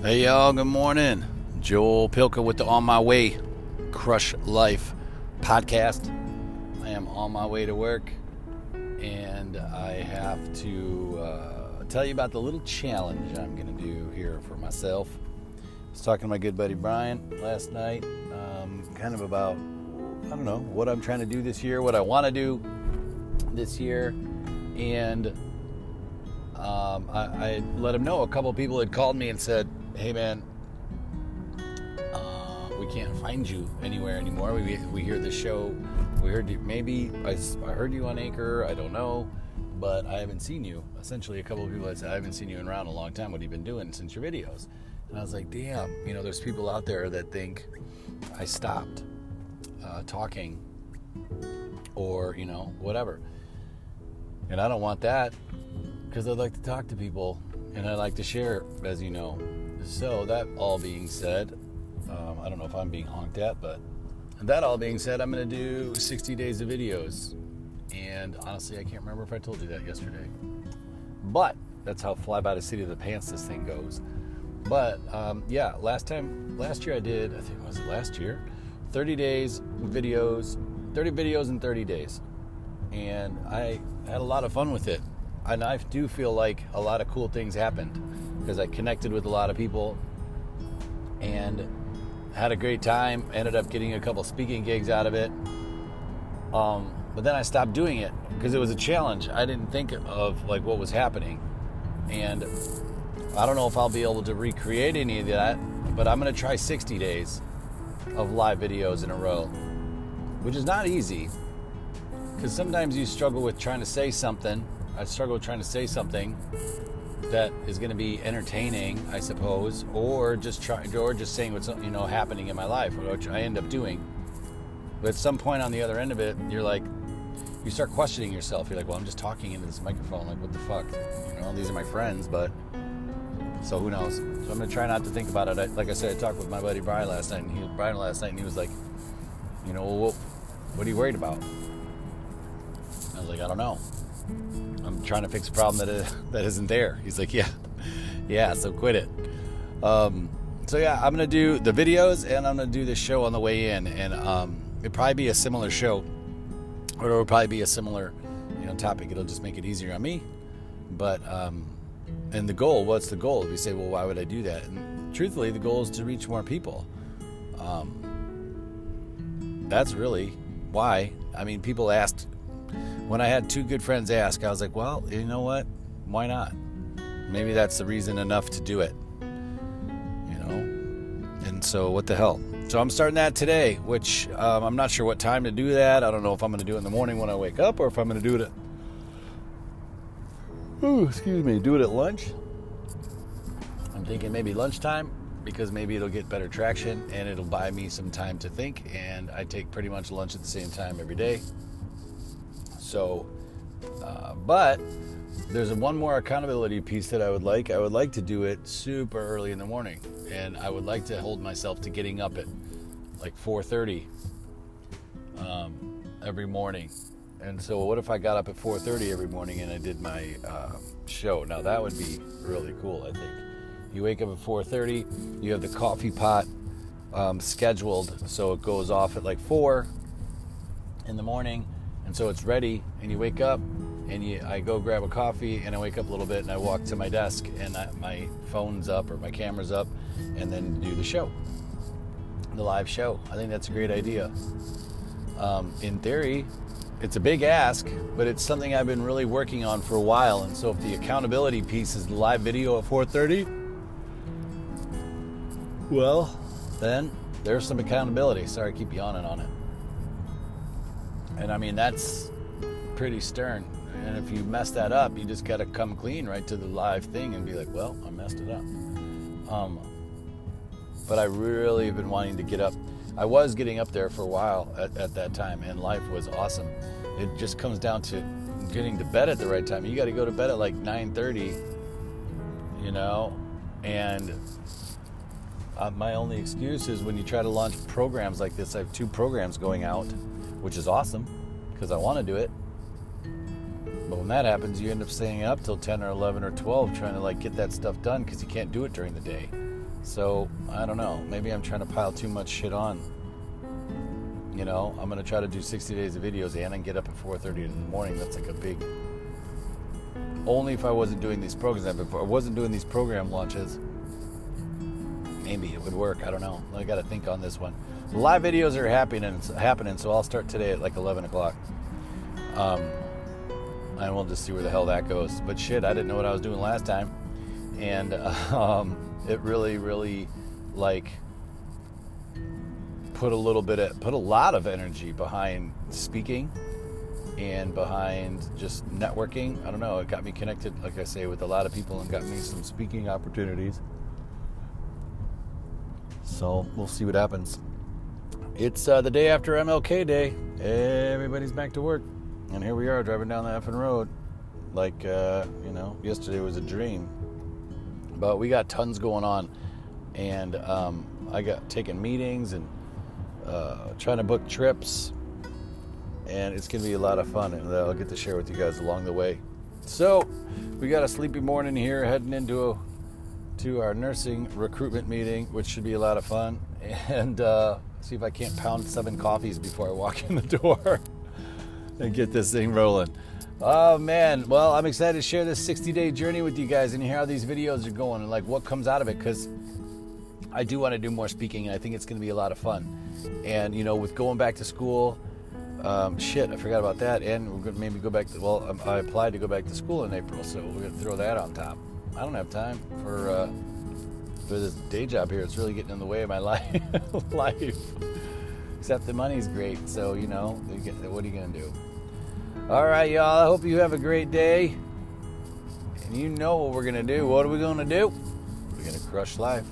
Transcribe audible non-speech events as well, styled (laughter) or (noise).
Hey y'all, good morning. Joel Pilka with the On My Way Crush Life podcast. I am on my way to work and I have to uh, tell you about the little challenge I'm going to do here for myself. I was talking to my good buddy Brian last night, um, kind of about, I don't know, what I'm trying to do this year, what I want to do this year, and um, I, I let him know a couple people had called me and said, hey man, uh, we can't find you anywhere anymore. We, we hear the show. We heard you, maybe I, I heard you on Anchor. I don't know, but I haven't seen you. Essentially, a couple of people had said I haven't seen you in around a long time. What have you been doing since your videos? And I was like, damn. You know, there's people out there that think I stopped uh, talking, or you know, whatever. And I don't want that because I'd like to talk to people and I like to share, as you know. So, that all being said, um, I don't know if I'm being honked at, but that all being said, I'm going to do 60 days of videos. And honestly, I can't remember if I told you that yesterday. But that's how fly by the seat of the pants this thing goes. But um, yeah, last time, last year I did, I think, was it last year? 30 days videos, 30 videos in 30 days. And I had a lot of fun with it. And I do feel like a lot of cool things happened because I connected with a lot of people and had a great time. Ended up getting a couple speaking gigs out of it. Um, but then I stopped doing it because it was a challenge. I didn't think of like what was happening, and I don't know if I'll be able to recreate any of that. But I'm to try 60 days of live videos in a row, which is not easy because sometimes you struggle with trying to say something. I struggle with trying to say something that is going to be entertaining, I suppose, or just try, or just saying what's you know happening in my life, which I end up doing. But at some point on the other end of it, you're like, you start questioning yourself. You're like, well, I'm just talking into this microphone. Like, what the fuck? You know, these are my friends, but so who knows? So I'm gonna try not to think about it. I, like I said, I talked with my buddy Brian last night, and he Brian last night, and he was like, you know, well, what, what are you worried about? I was like, I don't know. I'm trying to fix a problem that is, that isn't there. He's like, yeah, yeah. So quit it. Um, so yeah, I'm gonna do the videos and I'm gonna do this show on the way in, and um, it'll probably be a similar show, or it'll probably be a similar, you know, topic. It'll just make it easier on me. But um, and the goal, what's the goal? We say, well, why would I do that? And truthfully, the goal is to reach more people. Um, that's really why. I mean, people asked when I had two good friends ask, I was like, well, you know what? Why not? Maybe that's the reason enough to do it. You know? And so, what the hell? So, I'm starting that today, which um, I'm not sure what time to do that. I don't know if I'm going to do it in the morning when I wake up or if I'm going to do it at. Ooh, excuse me, do it at lunch. I'm thinking maybe lunchtime because maybe it'll get better traction and it'll buy me some time to think. And I take pretty much lunch at the same time every day. So, uh, but there's one more accountability piece that I would like. I would like to do it super early in the morning, and I would like to hold myself to getting up at like 4:30 um, every morning. And so, what if I got up at 4:30 every morning and I did my uh, show? Now that would be really cool. I think you wake up at 4:30. You have the coffee pot um, scheduled, so it goes off at like four in the morning and so it's ready and you wake up and you, I go grab a coffee and I wake up a little bit and I walk to my desk and I, my phone's up or my camera's up and then do the show, the live show. I think that's a great idea. Um, in theory, it's a big ask, but it's something I've been really working on for a while. And so if the accountability piece is the live video at 4:30, well, then there's some accountability. Sorry, I keep yawning on it. And I mean, that's pretty stern. And if you mess that up, you just got to come clean right to the live thing and be like, well, I messed it up. Um, but I really have been wanting to get up. I was getting up there for a while at, at that time, and life was awesome. It just comes down to getting to bed at the right time. You got to go to bed at like 9:30, you know, and uh, my only excuse is when you try to launch programs like this. I have two programs going out which is awesome because I want to do it. But when that happens, you end up staying up till 10 or 11 or 12 trying to like get that stuff done because you can't do it during the day. So I don't know. Maybe I'm trying to pile too much shit on. You know, I'm gonna try to do 60 days of videos and then get up at 4:30 in the morning. That's like a big. Only if I wasn't doing these programs. If I wasn't doing these program launches, maybe it would work. I don't know. I got to think on this one. Live videos are happening, happening. So I'll start today at like 11 o'clock. Um, and we'll just see where the hell that goes. But shit, I didn't know what I was doing last time, and (laughs) um, it really, really, like, put a little bit of, put a lot of energy behind speaking and behind just networking. I don't know. It got me connected, like I say, with a lot of people and got me some speaking opportunities. So we'll see what happens. It's uh, the day after MLK Day. Everybody's back to work. And here we are driving down the effing road. Like, uh, you know, yesterday was a dream. But we got tons going on. And um, I got taking meetings and uh, trying to book trips. And it's going to be a lot of fun. And I'll get to share with you guys along the way. So, we got a sleepy morning here heading into a, to our nursing recruitment meeting, which should be a lot of fun. (laughs) And uh, see if I can't pound seven coffees before I walk in the (laughs) door and get this thing rolling. Oh man, well, I'm excited to share this 60 day journey with you guys and hear how these videos are going and like what comes out of it because I do want to do more speaking and I think it's going to be a lot of fun. And you know, with going back to school, um, shit, I forgot about that. And we're going to maybe go back to, well, um, I applied to go back to school in April, so we're going to throw that on top. I don't have time for, uh, for this day job here. It's really getting in the way of my (laughs) life. life. Except the money's great, so you know, what are you to do? All right, y'all. I hope you have a great day. And you know what we're to do. What are we to do? We're to crush life.